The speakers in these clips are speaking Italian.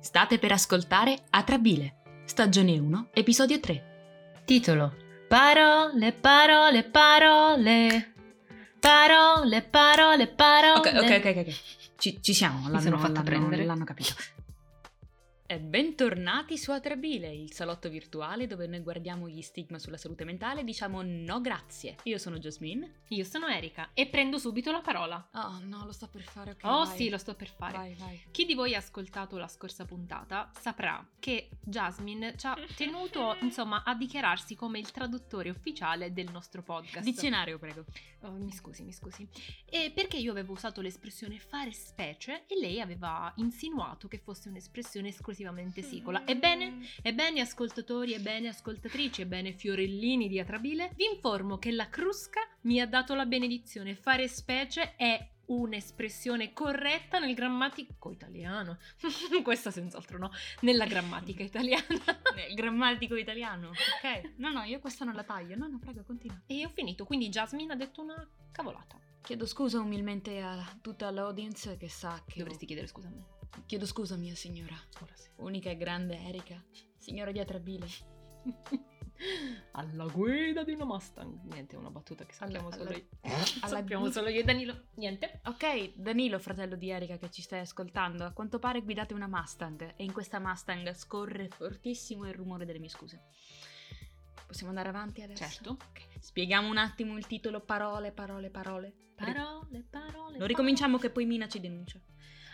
State per ascoltare Atrabile, stagione 1, episodio 3. Titolo Parole, parole, parole. Parole, parole, parole. Ok, ok, ok, ok. Ci, ci siamo, Mi l'hanno, sono fatta l'hanno- prendere. l'hanno capito. E bentornati su Atrabile, il salotto virtuale dove noi guardiamo gli stigma sulla salute mentale e diciamo no grazie. Io sono Jasmine. Io sono Erika e prendo subito la parola. Oh no, lo sto per fare, ok. Oh vai. sì, lo sto per fare. Vai, vai. Chi di voi ha ascoltato la scorsa puntata saprà che Jasmine ci ha tenuto, insomma, a dichiararsi come il traduttore ufficiale del nostro podcast. Dizionario, prego. Oh, mi scusi, mi scusi. E perché io avevo usato l'espressione fare specie e lei aveva insinuato che fosse un'espressione esclusivamente sicola. Ebbene, ebbene ascoltatori, ebbene ascoltatrici, ebbene fiorellini di Atrabile, vi informo che la Crusca mi ha dato la benedizione. Fare specie è un'espressione corretta nel grammatico italiano. Questa senz'altro no, nella grammatica italiana. Il grammatico italiano. Ok. No, no, io questa non la taglio. No, no, prego, continua. E ho finito, quindi Jasmine ha detto una cavolata. Chiedo scusa umilmente a tutta l'audience che sa che... Dovresti chiedere scusa a me. Chiedo scusa, mia signora. Ora sì. Unica e grande Erika, signora di Atrabile. Alla guida di una Mustang. Niente, è una battuta che sappiamo Alla- solo alla- io. alla sappiamo guida- solo io e Danilo. Niente. Ok, Danilo, fratello di Erika che ci stai ascoltando, a quanto pare guidate una Mustang e in questa Mustang scorre fortissimo il rumore delle mie scuse. Possiamo andare avanti adesso? Certo. Ok. Spieghiamo un attimo il titolo parole, parole, parole. Parole, parole. Lo ricominciamo che poi Mina ci denuncia.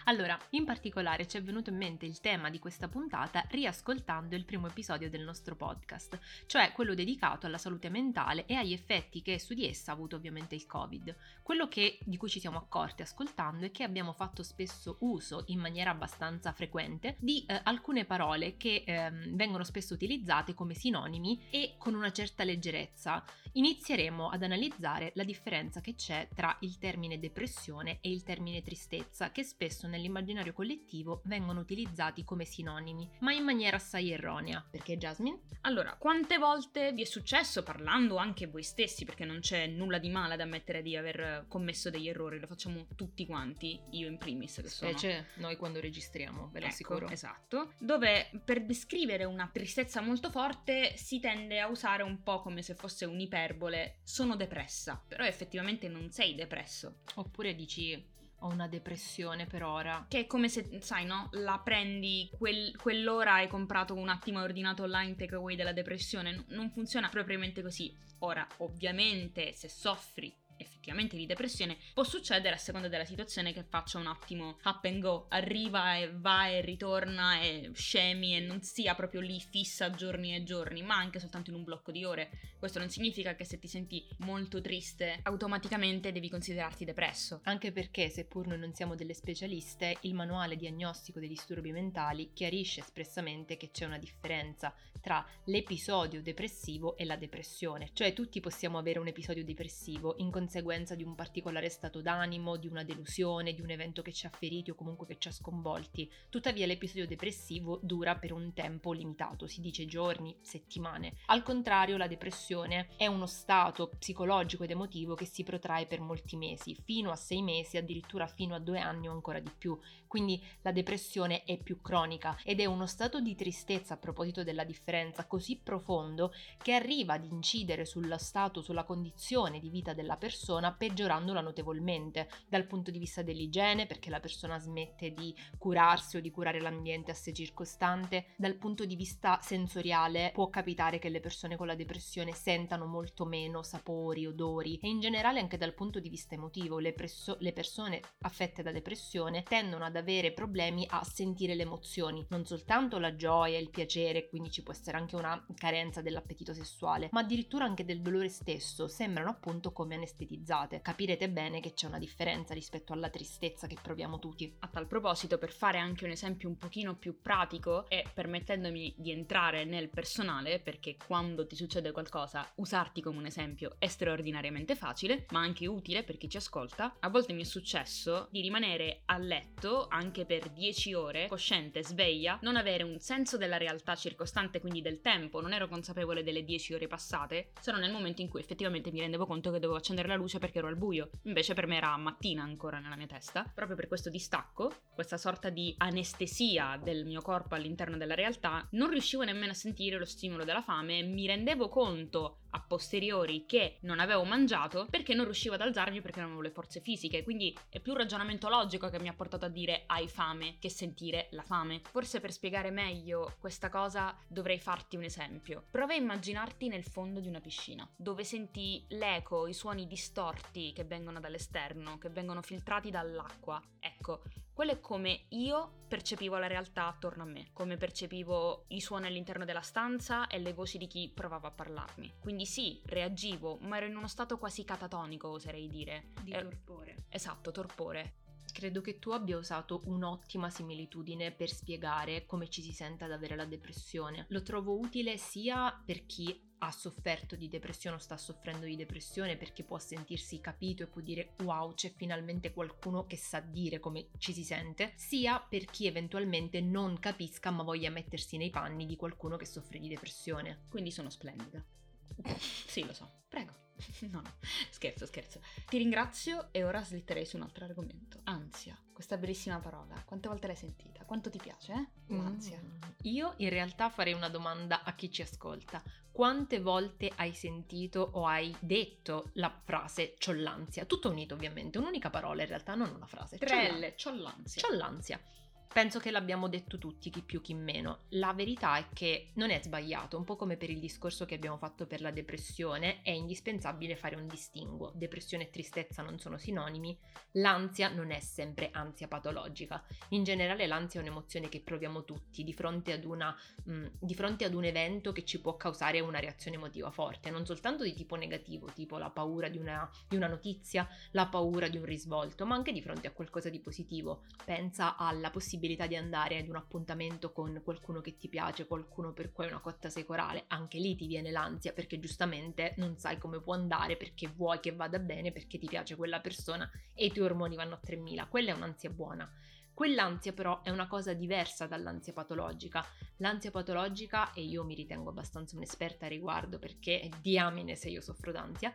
Allora, in particolare ci è venuto in mente il tema di questa puntata riascoltando il primo episodio del nostro podcast, cioè quello dedicato alla salute mentale e agli effetti che su di essa ha avuto ovviamente il Covid. Quello che, di cui ci siamo accorti ascoltando è che abbiamo fatto spesso uso, in maniera abbastanza frequente, di eh, alcune parole che ehm, vengono spesso utilizzate come sinonimi e con una certa leggerezza. Inizieremo ad analizzare la differenza che c'è tra il termine depressione e il termine tristezza, che spesso nell'immaginario collettivo vengono utilizzati come sinonimi, ma in maniera assai erronea. Perché Jasmine? Allora, quante volte vi è successo, parlando anche voi stessi, perché non c'è nulla di male ad ammettere di aver commesso degli errori, lo facciamo tutti quanti, io in primis che sono... Specie noi quando registriamo, ve lo Ecco, assicuro. Esatto, dove per descrivere una tristezza molto forte si tende a usare un po' come se fosse un'iperbole, sono depressa, però effettivamente non sei depresso, Oppure dici ho una depressione per ora. che è come se, sai no, la prendi quel- quell'ora hai comprato un attimo, hai ordinato online takeaway della depressione, N- non funziona propriamente così. Ora, ovviamente, se soffri effettivamente di depressione può succedere a seconda della situazione che faccia un attimo up and go. Arriva e va e ritorna e scemi e non sia proprio lì fissa giorni e giorni ma anche soltanto in un blocco di ore. Questo non significa che se ti senti molto triste automaticamente devi considerarti depresso. Anche perché, seppur noi non siamo delle specialiste, il manuale diagnostico dei disturbi mentali chiarisce espressamente che c'è una differenza tra l'episodio depressivo e la depressione. Cioè tutti possiamo avere un episodio depressivo in conseguenza di un particolare stato d'animo, di una delusione, di un evento che ci ha feriti o comunque che ci ha sconvolti. Tuttavia l'episodio depressivo dura per un tempo limitato, si dice giorni, settimane. Al contrario, la depressione è uno stato psicologico ed emotivo che si protrae per molti mesi, fino a sei mesi, addirittura fino a due anni o ancora di più. Quindi la depressione è più cronica ed è uno stato di tristezza a proposito della differenza così profondo che arriva ad incidere sullo stato, sulla condizione di vita della persona, peggiorandola notevolmente dal punto di vista dell'igiene, perché la persona smette di curarsi o di curare l'ambiente a sé circostante, dal punto di vista sensoriale può capitare che le persone con la depressione sentano molto meno sapori, odori e in generale anche dal punto di vista emotivo le, presso- le persone affette da depressione tendono ad avere problemi a sentire le emozioni, non soltanto la gioia, il piacere, quindi ci può essere anche una carenza dell'appetito sessuale, ma addirittura anche del dolore stesso, sembrano appunto come anestetizzate. Capirete bene che c'è una differenza rispetto alla tristezza che proviamo tutti. A tal proposito, per fare anche un esempio un pochino più pratico e permettendomi di entrare nel personale, perché quando ti succede qualcosa, usarti come un esempio è straordinariamente facile, ma anche utile per chi ci ascolta. A volte mi è successo di rimanere a letto anche per 10 ore, cosciente, sveglia, non avere un senso della realtà circostante, quindi del tempo, non ero consapevole delle 10 ore passate, se non nel momento in cui effettivamente mi rendevo conto che dovevo accendere la luce perché ero al buio. Invece per me era mattina ancora nella mia testa. Proprio per questo distacco, questa sorta di anestesia del mio corpo all'interno della realtà, non riuscivo nemmeno a sentire lo stimolo della fame, mi rendevo conto a posteriori che non avevo mangiato perché non riuscivo ad alzarmi perché non avevo le forze fisiche. Quindi è più un ragionamento logico che mi ha portato a dire hai fame che sentire la fame. Forse per spiegare meglio questa cosa dovrei farti un esempio. Prova a immaginarti nel fondo di una piscina, dove senti l'eco, i suoni distorti che vengono dall'esterno, che vengono filtrati dall'acqua. Ecco, quello è come io percepivo la realtà attorno a me, come percepivo i suoni all'interno della stanza e le voci di chi provava a parlarmi. Quindi sì, reagivo, ma ero in uno stato quasi catatonico, oserei dire. Di Eh, torpore. Esatto, torpore. Credo che tu abbia usato un'ottima similitudine per spiegare come ci si sente ad avere la depressione. Lo trovo utile sia per chi ha sofferto di depressione o sta soffrendo di depressione perché può sentirsi capito e può dire wow c'è finalmente qualcuno che sa dire come ci si sente, sia per chi eventualmente non capisca ma voglia mettersi nei panni di qualcuno che soffre di depressione. Quindi sono splendida. sì, lo so. Prego. No, no, scherzo, scherzo. Ti ringrazio e ora slitterei su un altro argomento. Ansia, questa bellissima parola. Quante volte l'hai sentita? Quanto ti piace, eh? L'ansia. Mm. Io in realtà farei una domanda a chi ci ascolta. Quante volte hai sentito o hai detto la frase c'ho l'ansia? Tutto unito ovviamente, un'unica parola in realtà, non una frase. C'ho l'ansia. Trelle, c'ho l'ansia. C'ho l'ansia. Penso che l'abbiamo detto tutti, chi più chi meno. La verità è che non è sbagliato, un po' come per il discorso che abbiamo fatto per la depressione, è indispensabile fare un distinguo. Depressione e tristezza non sono sinonimi, l'ansia non è sempre ansia patologica. In generale l'ansia è un'emozione che proviamo tutti di fronte ad, una, mh, di fronte ad un evento che ci può causare una reazione emotiva forte, non soltanto di tipo negativo, tipo la paura di una, di una notizia, la paura di un risvolto, ma anche di fronte a qualcosa di positivo. Pensa alla possibilità di andare ad un appuntamento con qualcuno che ti piace, qualcuno per cui hai una cotta sei corale, anche lì ti viene l'ansia perché giustamente non sai come può andare, perché vuoi che vada bene, perché ti piace quella persona e i tuoi ormoni vanno a 3000. Quella è un'ansia buona. Quell'ansia però è una cosa diversa dall'ansia patologica. L'ansia patologica, e io mi ritengo abbastanza un'esperta a riguardo perché diamine se io soffro d'ansia,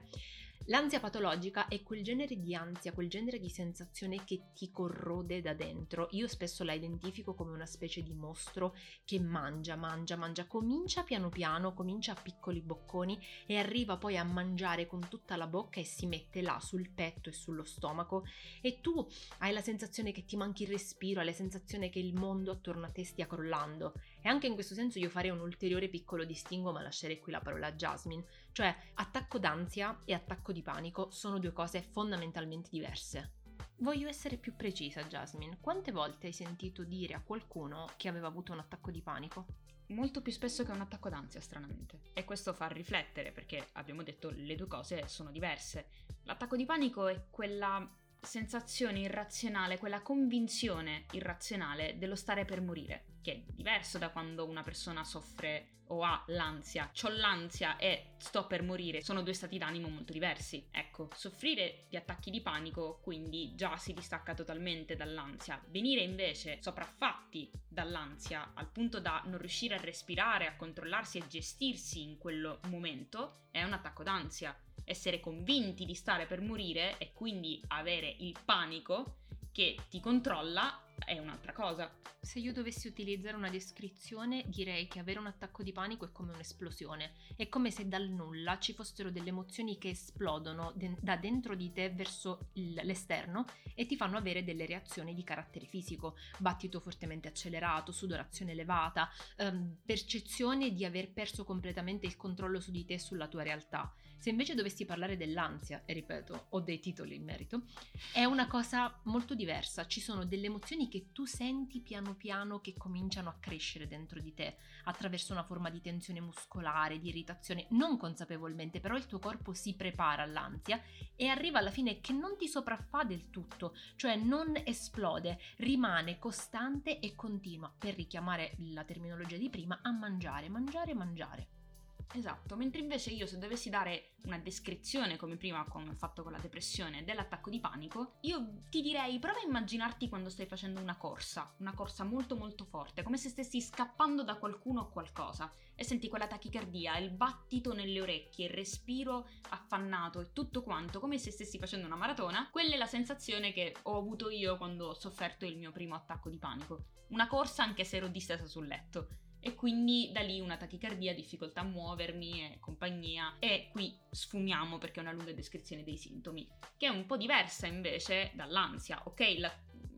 L'ansia patologica è quel genere di ansia, quel genere di sensazione che ti corrode da dentro. Io spesso la identifico come una specie di mostro che mangia, mangia, mangia, comincia piano piano, comincia a piccoli bocconi e arriva poi a mangiare con tutta la bocca e si mette là sul petto e sullo stomaco e tu hai la sensazione che ti manchi il respiro, hai la sensazione che il mondo attorno a te stia crollando. E anche in questo senso io farei un ulteriore piccolo distinguo, ma lascerei qui la parola a Jasmine, cioè attacco d'ansia e attacco di panico sono due cose fondamentalmente diverse. Voglio essere più precisa, Jasmine. Quante volte hai sentito dire a qualcuno che aveva avuto un attacco di panico? Molto più spesso che un attacco d'ansia, stranamente. E questo fa riflettere, perché abbiamo detto le due cose sono diverse. L'attacco di panico è quella sensazione irrazionale, quella convinzione irrazionale dello stare per morire, che è diverso da quando una persona soffre o ha l'ansia. C'ho l'ansia e sto per morire, sono due stati d'animo molto diversi. Ecco, soffrire di attacchi di panico quindi già si distacca totalmente dall'ansia. Venire invece sopraffatti dall'ansia al punto da non riuscire a respirare, a controllarsi e gestirsi in quel momento è un attacco d'ansia essere convinti di stare per morire e quindi avere il panico che ti controlla è un'altra cosa. Se io dovessi utilizzare una descrizione, direi che avere un attacco di panico è come un'esplosione. È come se dal nulla ci fossero delle emozioni che esplodono de- da dentro di te verso il- l'esterno e ti fanno avere delle reazioni di carattere fisico, battito fortemente accelerato, sudorazione elevata, ehm, percezione di aver perso completamente il controllo su di te e sulla tua realtà. Se invece dovessi parlare dell'ansia, e ripeto, ho dei titoli in merito, è una cosa molto diversa. Ci sono delle emozioni che tu senti piano piano che cominciano a crescere dentro di te attraverso una forma di tensione muscolare, di irritazione, non consapevolmente, però il tuo corpo si prepara all'ansia e arriva alla fine che non ti sopraffa del tutto, cioè non esplode, rimane costante e continua, per richiamare la terminologia di prima, a mangiare, mangiare, mangiare. Esatto, mentre invece io se dovessi dare una descrizione, come prima come ho fatto con la depressione, dell'attacco di panico, io ti direi prova a immaginarti quando stai facendo una corsa, una corsa molto molto forte, come se stessi scappando da qualcuno o qualcosa e senti quella tachicardia, il battito nelle orecchie, il respiro affannato e tutto quanto, come se stessi facendo una maratona, quella è la sensazione che ho avuto io quando ho sofferto il mio primo attacco di panico. Una corsa anche se ero distesa sul letto e quindi da lì una tachicardia, difficoltà a muovermi e compagnia e qui sfumiamo perché è una lunga descrizione dei sintomi, che è un po' diversa invece dall'ansia. Ok, la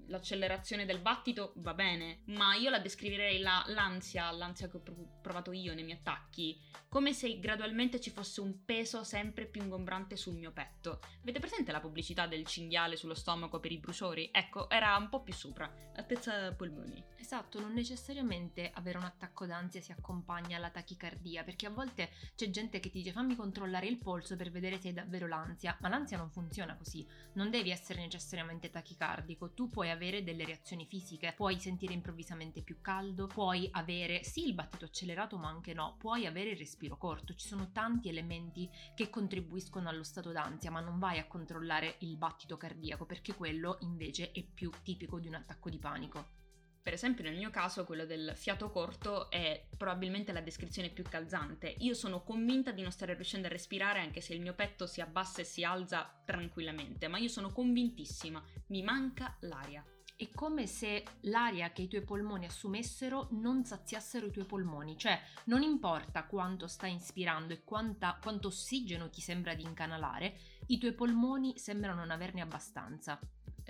l'accelerazione del battito va bene, ma io la descriverei la, l'ansia, l'ansia che ho provato io nei miei attacchi, come se gradualmente ci fosse un peso sempre più ingombrante sul mio petto. Avete presente la pubblicità del cinghiale sullo stomaco per i bruciori? Ecco, era un po' più sopra, altezza polmoni. Esatto, non necessariamente avere un attacco d'ansia si accompagna alla tachicardia, perché a volte c'è gente che ti dice fammi controllare il polso per vedere se hai davvero l'ansia, ma l'ansia non funziona così, non devi essere necessariamente tachicardico, tu puoi avere delle reazioni fisiche, puoi sentire improvvisamente più caldo, puoi avere sì il battito accelerato ma anche no, puoi avere il respiro corto, ci sono tanti elementi che contribuiscono allo stato d'ansia ma non vai a controllare il battito cardiaco perché quello invece è più tipico di un attacco di panico. Per esempio nel mio caso quello del fiato corto è probabilmente la descrizione più calzante. Io sono convinta di non stare riuscendo a respirare anche se il mio petto si abbassa e si alza tranquillamente, ma io sono convintissima, mi manca l'aria. È come se l'aria che i tuoi polmoni assumessero non saziassero i tuoi polmoni, cioè non importa quanto stai inspirando e quanta, quanto ossigeno ti sembra di incanalare, i tuoi polmoni sembrano non averne abbastanza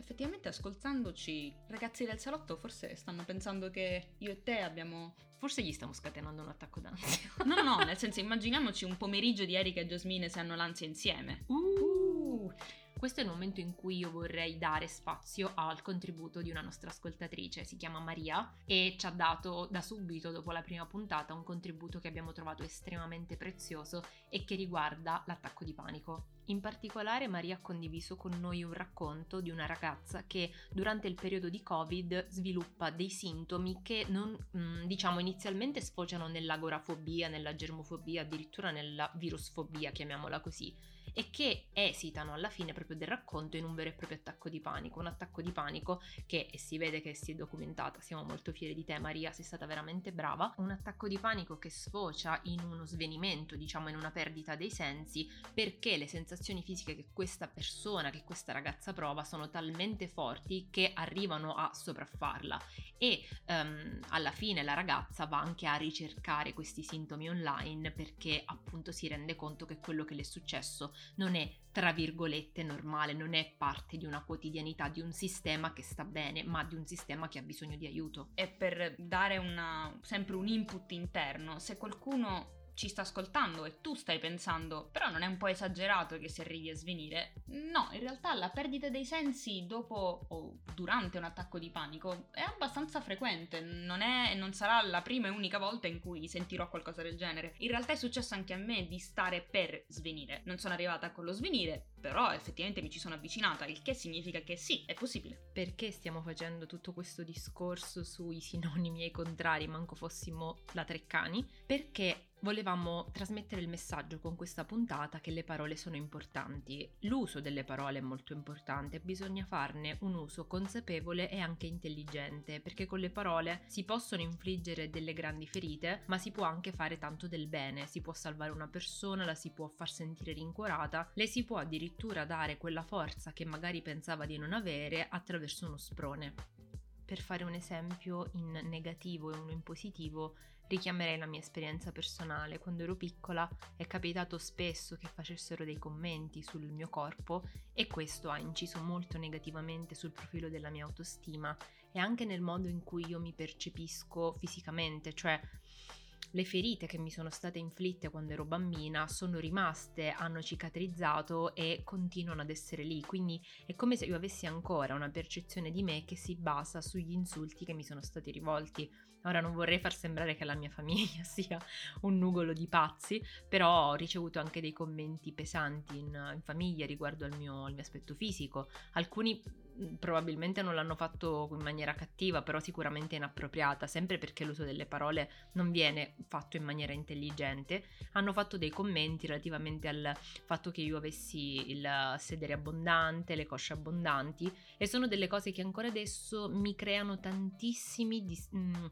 effettivamente ascoltandoci, ragazzi del salotto forse stanno pensando che io e te abbiamo... Forse gli stiamo scatenando un attacco d'ansia. No, no, no, nel senso immaginiamoci un pomeriggio di Erika e Jasmine se hanno l'ansia insieme. Uh. Questo è il momento in cui io vorrei dare spazio al contributo di una nostra ascoltatrice, si chiama Maria e ci ha dato da subito dopo la prima puntata un contributo che abbiamo trovato estremamente prezioso e che riguarda l'attacco di panico. In particolare Maria ha condiviso con noi un racconto di una ragazza che durante il periodo di Covid sviluppa dei sintomi che non, mm, diciamo inizialmente sfociano nell'agorafobia, nella germofobia, addirittura nella virusfobia, chiamiamola così e che esitano alla fine proprio del racconto in un vero e proprio attacco di panico, un attacco di panico che e si vede che si è documentata, siamo molto fieri di te Maria, sei stata veramente brava, un attacco di panico che sfocia in uno svenimento, diciamo in una perdita dei sensi, perché le sensazioni fisiche che questa persona, che questa ragazza prova sono talmente forti che arrivano a sopraffarla. E um, alla fine la ragazza va anche a ricercare questi sintomi online perché appunto si rende conto che quello che le è successo non è tra virgolette normale, non è parte di una quotidianità, di un sistema che sta bene, ma di un sistema che ha bisogno di aiuto. E per dare una, sempre un input interno, se qualcuno ci sta ascoltando e tu stai pensando, però non è un po' esagerato che si arrivi a svenire? No, in realtà la perdita dei sensi dopo o durante un attacco di panico è abbastanza frequente, non, è, non sarà la prima e unica volta in cui sentirò qualcosa del genere. In realtà è successo anche a me di stare per svenire. Non sono arrivata con lo svenire, però effettivamente mi ci sono avvicinata, il che significa che sì, è possibile. Perché stiamo facendo tutto questo discorso sui sinonimi e contrari, manco fossimo la Treccani? Perché volevamo trasmettere il messaggio con questa puntata che le parole sono importanti. L'uso delle parole è molto importante, bisogna farne un uso consapevole e anche intelligente, perché con le parole si possono infliggere delle grandi ferite, ma si può anche fare tanto del bene, si può salvare una persona, la si può far sentire rincuorata, le si può addirittura dare quella forza che magari pensava di non avere attraverso uno sprone. Per fare un esempio in negativo e uno in positivo, richiamerei la mia esperienza personale. Quando ero piccola è capitato spesso che facessero dei commenti sul mio corpo e questo ha inciso molto negativamente sul profilo della mia autostima e anche nel modo in cui io mi percepisco fisicamente, cioè le ferite che mi sono state inflitte quando ero bambina sono rimaste, hanno cicatrizzato e continuano ad essere lì, quindi è come se io avessi ancora una percezione di me che si basa sugli insulti che mi sono stati rivolti. Ora non vorrei far sembrare che la mia famiglia sia un nugolo di pazzi, però ho ricevuto anche dei commenti pesanti in, in famiglia riguardo al mio, al mio aspetto fisico. Alcuni probabilmente non l'hanno fatto in maniera cattiva, però sicuramente inappropriata, sempre perché l'uso delle parole non viene fatto in maniera intelligente. Hanno fatto dei commenti relativamente al fatto che io avessi il sedere abbondante, le cosce abbondanti e sono delle cose che ancora adesso mi creano tantissimi dis- mm,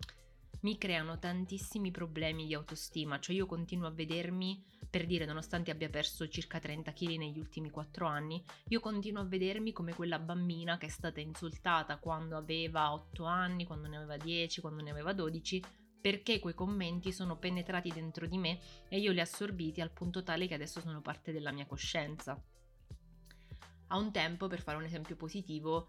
mi creano tantissimi problemi di autostima, cioè io continuo a vedermi per dire, nonostante abbia perso circa 30 kg negli ultimi 4 anni, io continuo a vedermi come quella bambina che è stata insultata quando aveva 8 anni, quando ne aveva 10, quando ne aveva 12, perché quei commenti sono penetrati dentro di me e io li ho assorbiti al punto tale che adesso sono parte della mia coscienza. A un tempo, per fare un esempio positivo,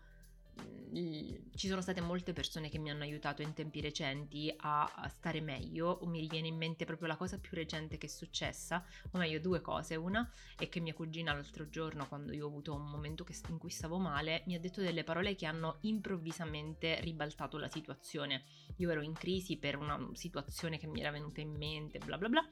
ci sono state molte persone che mi hanno aiutato in tempi recenti a, stare meglio, mi viene in mente proprio la cosa più recente che è successa, o meglio due cose, una è che mia cugina l'altro giorno quando io ho avuto un momento che, in cui stavo male mi ha detto delle parole che hanno improvvisamente ribaltato la situazione, io ero in crisi per una situazione che mi era venuta in mente, bla bla bla,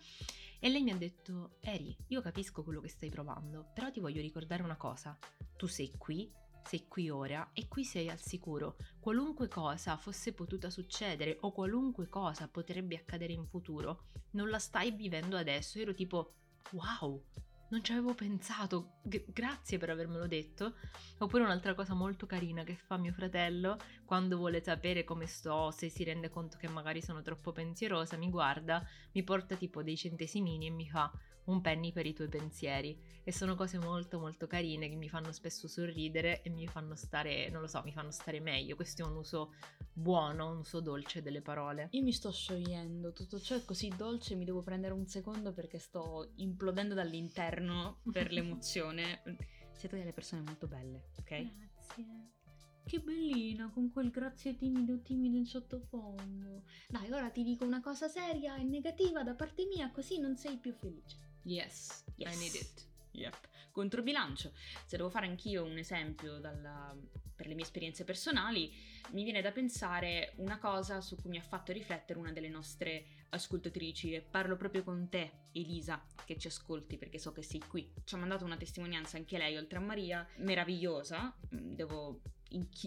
e lei mi ha detto, Eri, io capisco quello che stai provando, però ti voglio ricordare una cosa, tu sei qui sei qui ora e qui sei al sicuro. Qualunque cosa fosse potuta succedere o qualunque cosa potrebbe accadere in futuro, non la stai vivendo adesso. Ero tipo, wow, non ci avevo pensato, G- grazie per avermelo detto. Oppure un'altra cosa molto carina che fa mio fratello quando vuole sapere come sto, se si rende conto che magari sono troppo pensierosa, mi guarda, mi porta tipo dei centesimini e mi fa un penny per i tuoi pensieri e sono cose molto molto carine che mi fanno spesso sorridere e mi fanno stare, non lo so, mi fanno stare meglio. Questo è un uso buono, un uso dolce delle parole. Io mi sto sciogliendo, tutto ciò è così dolce, mi devo prendere un secondo perché sto implodendo dall'interno per l'emozione. Siete delle persone molto belle, ok? Grazie. Che bellina, con quel grazie timido timido in sottofondo. Dai, ora ti dico una cosa seria e negativa da parte mia, così non sei più felice. Yes, yes. I need it. Yep. Controbilancio. Se devo fare anch'io un esempio dalla, per le mie esperienze personali, mi viene da pensare una cosa su cui mi ha fatto riflettere una delle nostre ascoltatrici e parlo proprio con te, Elisa, che ci ascolti perché so che sei qui. Ci ha mandato una testimonianza anche lei, oltre a Maria, meravigliosa. Mm, devo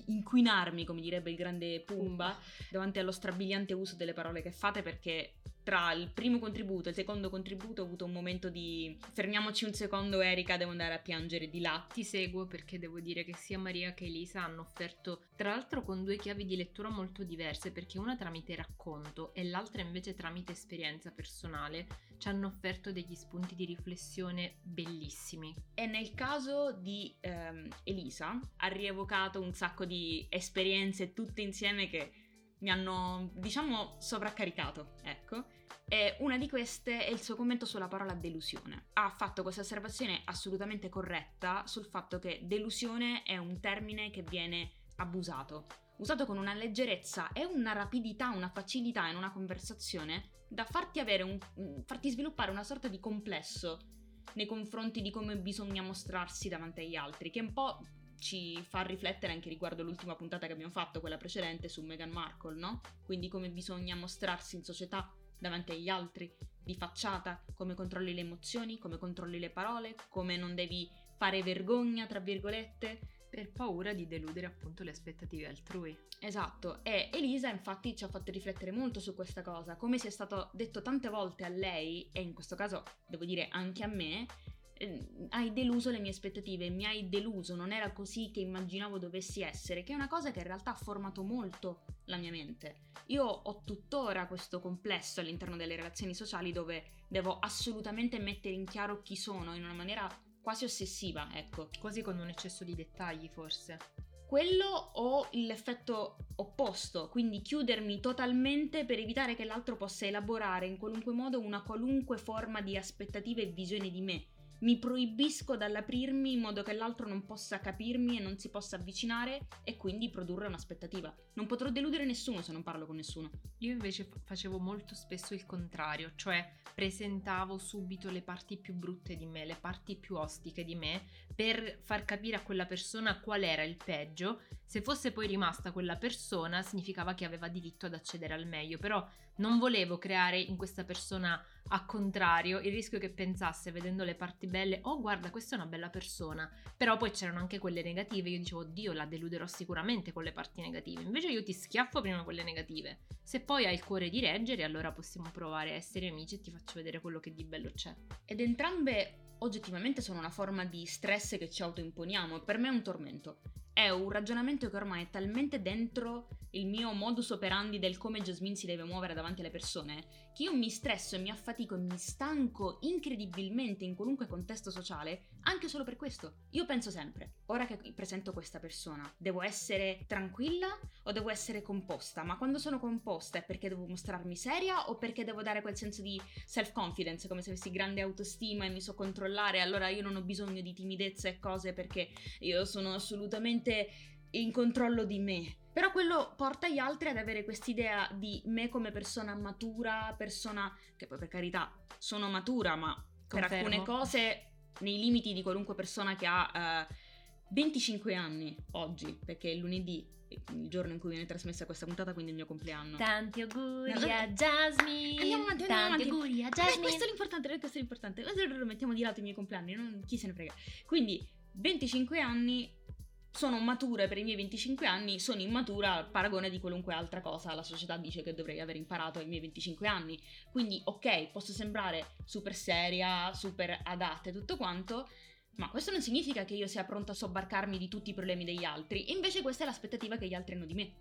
inquinarmi, come direbbe il grande Pumba, davanti allo strabiliante uso delle parole che fate perché tra il primo contributo e il secondo contributo ho avuto un momento di fermiamoci un secondo Erika, devo andare a piangere di là. Ti seguo perché devo dire che sia Maria che Elisa hanno offerto, tra l'altro con due chiavi di lettura molto diverse, perché una tramite racconto e l'altra invece tramite esperienza personale, ci hanno offerto degli spunti di riflessione bellissimi. E nel caso di ehm, Elisa ha rievocato un sacco di esperienze tutte insieme che mi hanno, diciamo, sovraccaricato, ecco. E una di queste è il suo commento sulla parola delusione. Ha fatto questa osservazione assolutamente corretta sul fatto che delusione è un termine che viene abusato, usato con una leggerezza e una rapidità, una facilità in una conversazione da farti un, farti sviluppare una sorta di complesso nei confronti di come bisogna mostrarsi davanti agli altri, che un po' ci fa riflettere anche riguardo l'ultima puntata che abbiamo fatto, quella precedente su Meghan Markle, no? Quindi come bisogna mostrarsi in società davanti agli altri, di facciata, come controlli le emozioni, come controlli le parole, come non devi fare vergogna, tra virgolette. Per paura di deludere appunto le aspettative altrui. Esatto, e Elisa infatti ci ha fatto riflettere molto su questa cosa, come sia stato detto tante volte a lei, e in questo caso devo dire anche a me, Ehm, hai deluso le mie aspettative, mi hai deluso, non era così che immaginavo dovessi essere, che è una cosa che in realtà ha formato molto la mia mente. Io ho tuttora questo complesso all'interno delle relazioni sociali dove devo assolutamente mettere in chiaro chi sono in una maniera quasi ossessiva, ecco. Quasi con un eccesso di dettagli, forse. Quello o l'effetto opposto, quindi chiudermi totalmente per evitare che l'altro possa elaborare in qualunque modo una qualunque forma di aspettativa e visione di me mi proibisco dall'aprirmi in modo che l'altro non possa capirmi e non si possa avvicinare e quindi produrre un'aspettativa. Non potrò deludere nessuno se non parlo con nessuno. Io invece facevo molto spesso il contrario, cioè presentavo subito le parti più brutte di me, le parti più ostiche di me, per far capire a quella persona qual era il peggio. Se fosse poi rimasta quella persona, significava che aveva diritto ad accedere al meglio, però non volevo creare in questa persona a contrario il rischio che pensasse, vedendo le parti belle, oh guarda questa è una bella persona, però poi c'erano anche quelle negative, io dicevo oddio la deluderò sicuramente con le parti negative, invece io ti schiaffo prima quelle negative, se poi hai il cuore di reggere allora possiamo provare a essere amici e ti faccio vedere quello che di bello c'è. Ed entrambe oggettivamente sono una forma di stress che ci autoimponiamo, per me è un tormento. È un ragionamento che ormai è talmente dentro il mio modus operandi del come Jasmine si deve muovere davanti alle persone, che io mi stresso e mi affatico e mi stanco incredibilmente in qualunque contesto sociale, anche solo per questo. Io penso sempre, ora che presento questa persona, devo essere tranquilla o devo essere composta? Ma quando sono composta è perché devo mostrarmi seria o perché devo dare quel senso di self-confidence, come se avessi grande autostima e mi so controllare, allora io non ho bisogno di timidezza e cose perché io sono assolutamente in controllo di me. Però quello porta gli altri ad avere quest'idea di me come persona matura, persona che poi per carità sono matura, ma Confermo. per alcune cose nei limiti di qualunque persona che ha eh, 25 anni oggi, perché è lunedì, il giorno in cui viene trasmessa questa puntata, quindi il mio compleanno. Tanti auguri a Jasmine. Andiamo avanti, andiamo Tanti avanti. auguri a Jasmine. Beh, questo è l'importante, questo è l'importante. Lo mettiamo di lato i miei compleanni, non, chi se ne frega. Quindi 25 anni sono mature per i miei 25 anni, sono immatura al paragone di qualunque altra cosa la società dice che dovrei aver imparato ai miei 25 anni. Quindi, ok, posso sembrare super seria, super adatta e tutto quanto, ma questo non significa che io sia pronta a sobbarcarmi di tutti i problemi degli altri, invece questa è l'aspettativa che gli altri hanno di me.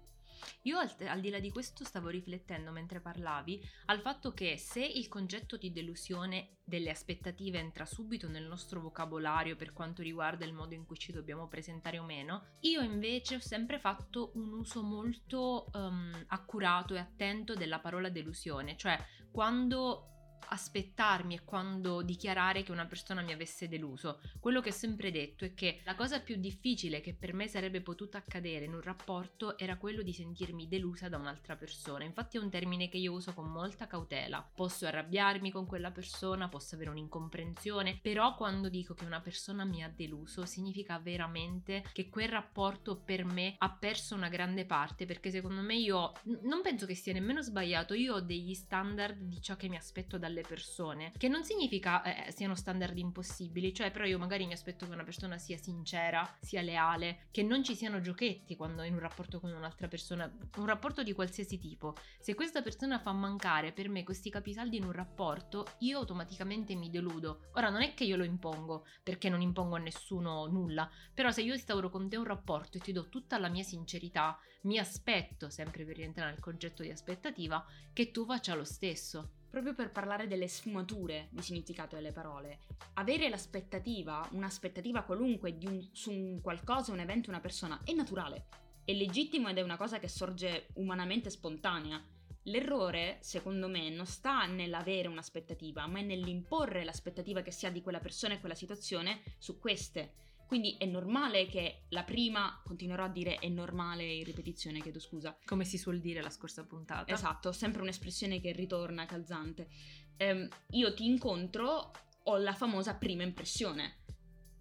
Io al, al, di là di questo stavo riflettendo mentre parlavi al fatto che se il concetto di delusione delle aspettative entra subito nel nostro vocabolario per quanto riguarda il modo in cui ci dobbiamo presentare o meno, io invece ho sempre fatto un uso molto um, accurato e attento della parola delusione, cioè quando aspettarmi e quando dichiarare che una persona mi avesse deluso. Quello che ho sempre detto è che la cosa più difficile che per me sarebbe potuta accadere in un rapporto era quello di sentirmi delusa da un'altra persona. Infatti è un termine che io uso con molta cautela. Posso arrabbiarmi con quella persona, posso avere un'incomprensione, però quando dico che una persona mi ha deluso significa veramente che quel rapporto per me ha perso una grande parte perché secondo me io non penso che sia nemmeno sbagliato, io ho degli standard di ciò che mi aspetto dalle delle persone, che non significa eh, siano standard impossibili, cioè però io magari mi aspetto che una persona sia sincera, sia leale, che non ci siano giochetti quando in un rapporto con un'altra persona, un rapporto di qualsiasi tipo. Se questa persona fa mancare per me questi capisaldi in un rapporto, io automaticamente mi deludo. Ora non è che io lo impongo, perché non impongo a nessuno nulla, però se io instauro con te un rapporto e ti do tutta la mia sincerità, mi aspetto, sempre per rientrare nel concetto di aspettativa, che tu faccia lo stesso proprio per parlare delle sfumature di significato delle parole. Avere l'aspettativa, un'aspettativa qualunque un, su un qualcosa, un evento, una persona, è naturale, è legittimo ed è una cosa che sorge umanamente spontanea. L'errore, secondo me, non sta nell'avere un'aspettativa, ma è nell'imporre l'aspettativa che si ha di quella persona e quella situazione su queste. Quindi è normale che la prima, continuerò a dire è normale in ripetizione, chiedo scusa. Come si suol dire la scorsa puntata. Esatto, sempre un'espressione che ritorna calzante. Ehm, io ti incontro, ho la famosa prima impressione.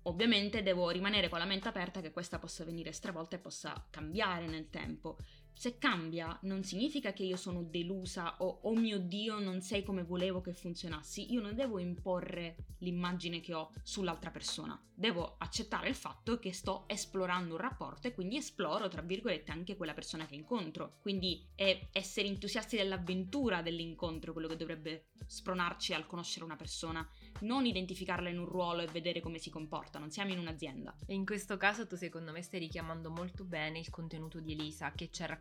Ovviamente devo rimanere con la mente aperta che questa possa venire stravolta e possa cambiare nel tempo. Se cambia non significa che io sono delusa o oh mio Dio non sei come volevo che funzionassi, io non devo imporre l'immagine che ho sull'altra persona, devo accettare il fatto che sto esplorando un rapporto e quindi esploro tra virgolette anche quella persona che incontro, quindi è essere entusiasti dell'avventura dell'incontro quello che dovrebbe spronarci al conoscere una persona non identificarla in un ruolo e vedere come si comporta, non siamo in un'azienda. E in questo caso tu secondo me stai richiamando molto bene il contenuto di Elisa che ci ha raccontato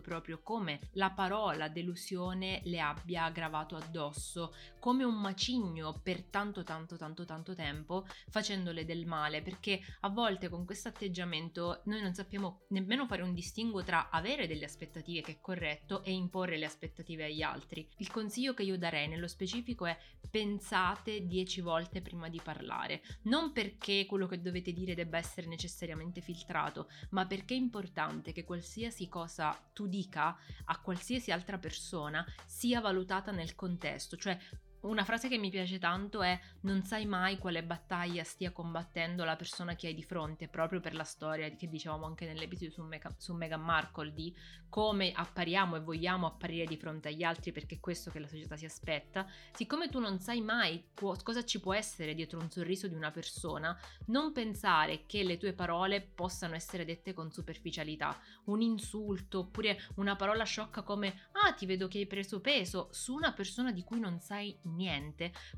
proprio come la parola delusione le abbia gravato addosso, come un macigno per tanto tanto tanto tanto tempo, facendole del male, perché a volte con questo atteggiamento noi non sappiamo nemmeno fare un distinguo tra avere delle aspettative che è corretto e imporre le aspettative agli altri. Il consiglio che io darei nello specifico è pensate dieci volte prima di parlare, non perché quello che dovete dire debba essere necessariamente filtrato, ma perché è importante che qualsiasi cosa tu dica a qualsiasi altra persona sia valutata nel contesto, cioè Una frase che mi piace tanto è non sai mai quale battaglia stia combattendo la persona che hai di fronte, proprio per la storia che dicevamo anche nell'episodio su, Mega, su Meghan Markle di come appariamo e vogliamo apparire di fronte agli altri perché è questo che la società si aspetta. Siccome tu non sai mai cosa ci può essere dietro un sorriso di una persona, non pensare che le tue parole possano essere dette con superficialità. Un insulto oppure una parola sciocca come ah ti vedo che hai preso peso su una persona di cui non sai niente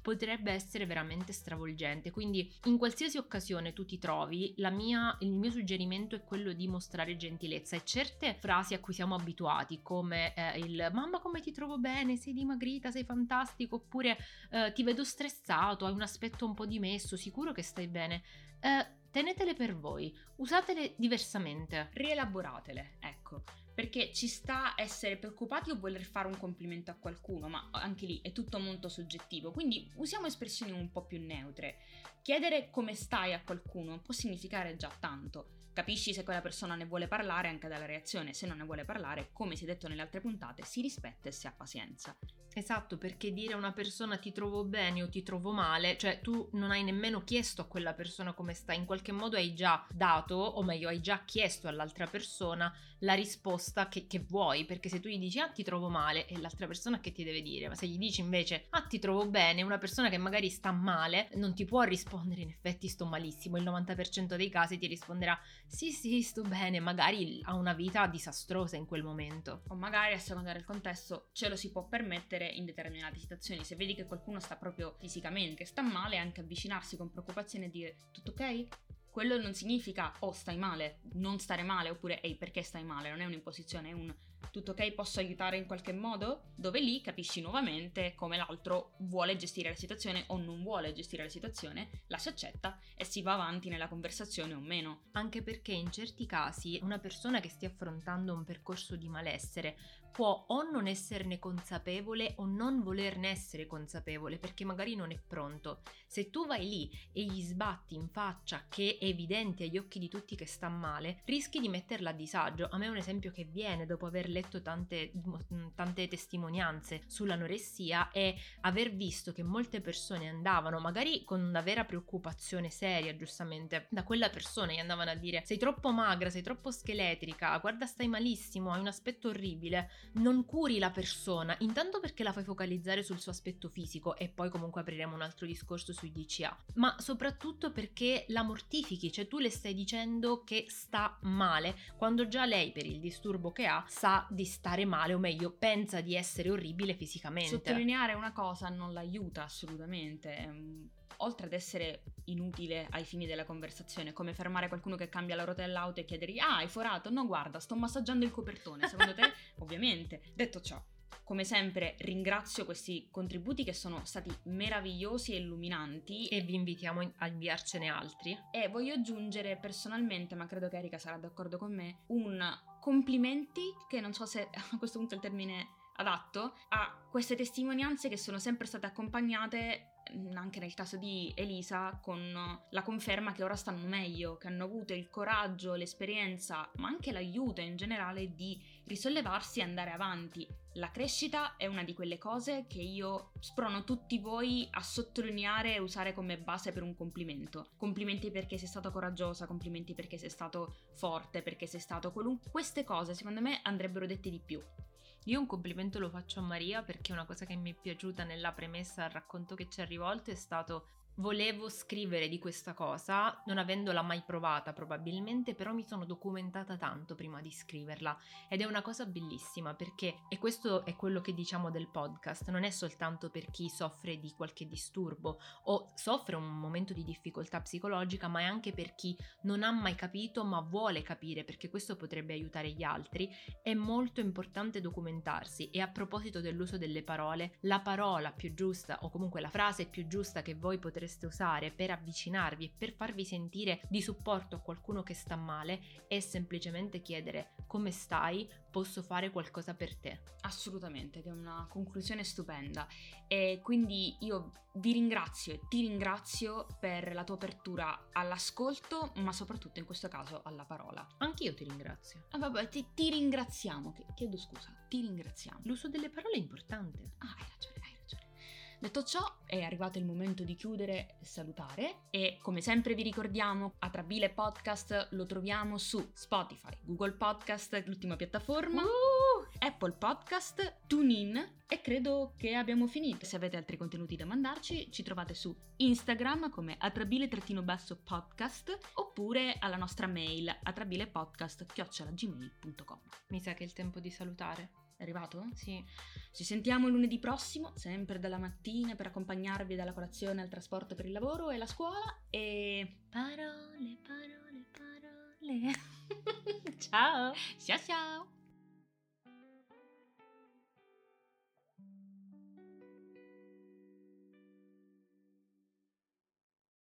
potrebbe essere veramente stravolgente. Quindi in qualsiasi occasione tu ti trovi, mia, il mio suggerimento è quello di mostrare gentilezza e certe frasi a cui siamo abituati come eh, il mamma come ti trovo bene, sei dimagrita, sei fantastico oppure eh, ti vedo stressato, hai un aspetto un po' dimesso, sicuro che stai bene. Eh, tenetele per voi, usatele diversamente. Rielaboratele, ecco perché ci sta essere preoccupati o voler fare un complimento a qualcuno, ma anche lì è tutto molto soggettivo, quindi usiamo espressioni un po' più neutre. Chiedere come stai a qualcuno può significare già tanto. Capisci se quella persona ne vuole parlare anche dalla reazione, se non ne vuole parlare, come si è detto nelle altre puntate, si rispetta e si ha pazienza. Esatto, perché dire a una persona ti trovo bene o ti trovo male, cioè tu non hai nemmeno chiesto a quella persona come sta, in qualche modo hai già dato, o meglio hai già chiesto all'altra persona la risposta che, che vuoi, perché se tu gli dici ah ti trovo male, è l'altra persona che ti deve dire, ma se gli dici invece ah ti trovo bene, una persona che magari sta male, non ti può rispondere in effetti sto malissimo, il 90% dei casi ti risponderà sì sì sto bene, magari ha una vita disastrosa in quel momento. O magari a seconda del contesto ce lo si può permettere in determinate situazioni. Se vedi che qualcuno sta proprio fisicamente, che sta male, anche avvicinarsi con preoccupazione e dire tutto ok? Quello non significa oh stai male, non stare male, oppure ehi perché stai male, non è un'imposizione, è un tutto ok, posso aiutare in qualche modo? Dove lì capisci nuovamente come l'altro vuole gestire la situazione o non vuole gestire la situazione, la si accetta e si va avanti nella conversazione o meno. Anche perché in certi casi una persona che stia affrontando un percorso di malessere può o non esserne consapevole o non volerne essere consapevole perché magari non è pronto. Se tu vai lì e gli sbatti in faccia che è evidente agli occhi di tutti che sta male, rischi di metterla a disagio. A me è un esempio che viene dopo aver letto tante, tante testimonianze sull'anoressia è aver visto che molte persone andavano magari con una vera preoccupazione seria, giustamente, da quella persona e andavano a dire sei troppo magra, sei troppo scheletrica, guarda stai malissimo, hai un aspetto orribile non curi la persona, intanto perché la fai focalizzare sul suo aspetto fisico e poi comunque apriremo un altro discorso sui DCA, ma soprattutto perché la mortifichi, cioè tu le stai dicendo che sta male, quando già lei per il disturbo che ha sa di stare male o meglio pensa di essere orribile fisicamente. Sottolineare una cosa non l'aiuta assolutamente ehm, oltre ad essere inutile ai fini della conversazione, come fermare qualcuno che cambia la rotella auto e chiedergli ah hai forato? No guarda sto massaggiando il copertone, secondo te? Ovviamente. Detto ciò, come sempre ringrazio questi contributi che sono stati meravigliosi e illuminanti. E vi invitiamo a inviarcene altri. E voglio aggiungere personalmente, ma credo che Erika sarà d'accordo con me, un complimenti, che non so se a questo punto è il termine adatto, a queste testimonianze che sono sempre state accompagnate Mm, anche nel caso di Elisa, con la conferma che ora stanno meglio, che hanno avuto il coraggio, l'esperienza, ma anche l'aiuto in generale di risollevarsi e andare avanti. La crescita è una di quelle cose che io sprono tutti voi a sottolineare e usare come base per un complimento. Complimenti perché sei stata coraggiosa, complimenti perché sei stato forte, perché sei stato qualunque... Queste cose secondo me andrebbero dette di più. Io un complimento lo faccio a Maria perché una cosa che mi è piaciuta nella premessa al racconto che ci ha rivolto è stato Volevo scrivere di questa cosa, non avendola mai provata probabilmente, però mi sono documentata tanto prima di scriverla ed è una cosa bellissima perché, e questo è quello che diciamo del podcast, non è soltanto per chi soffre di qualche disturbo o soffre un momento di difficoltà psicologica, ma è anche per chi non ha mai capito ma vuole capire perché questo potrebbe aiutare gli altri. È molto importante documentarsi e a proposito dell'uso delle parole, la parola più giusta o comunque la frase più giusta che voi potrete potreste usare per avvicinarvi e per farvi sentire di supporto a qualcuno che sta male è semplicemente chiedere come stai, posso fare qualcosa per te. Assolutamente, ed è una conclusione stupenda. E quindi io vi ringrazio e ti ringrazio per la tua apertura all'ascolto, ma soprattutto in questo caso alla parola. Anch'io ti ringrazio. Ah, vabbè, ti, ti ringraziamo. Chiedo scusa, ti ringraziamo. L'uso delle parole è importante. Ah, hai ragione, hai ragione. Detto ciò, è arrivato il momento di chiudere e salutare e come sempre vi ricordiamo, Atrabile Podcast lo troviamo su Spotify, Google Podcast, l'ultima piattaforma, uh! Apple Podcast, TuneIn e credo che abbiamo finito. Se avete altri contenuti da mandarci, ci trovate su Instagram come atrabile-podcast oppure alla nostra mail atrabilepodcast.gmail.com Mi sa che è il tempo di salutare. È arrivato? Sì. Ci sentiamo lunedì prossimo, sempre dalla mattina, per accompagnarvi dalla colazione al trasporto per il lavoro e la scuola. E. Parole, parole, parole. ciao! Ciao ciao!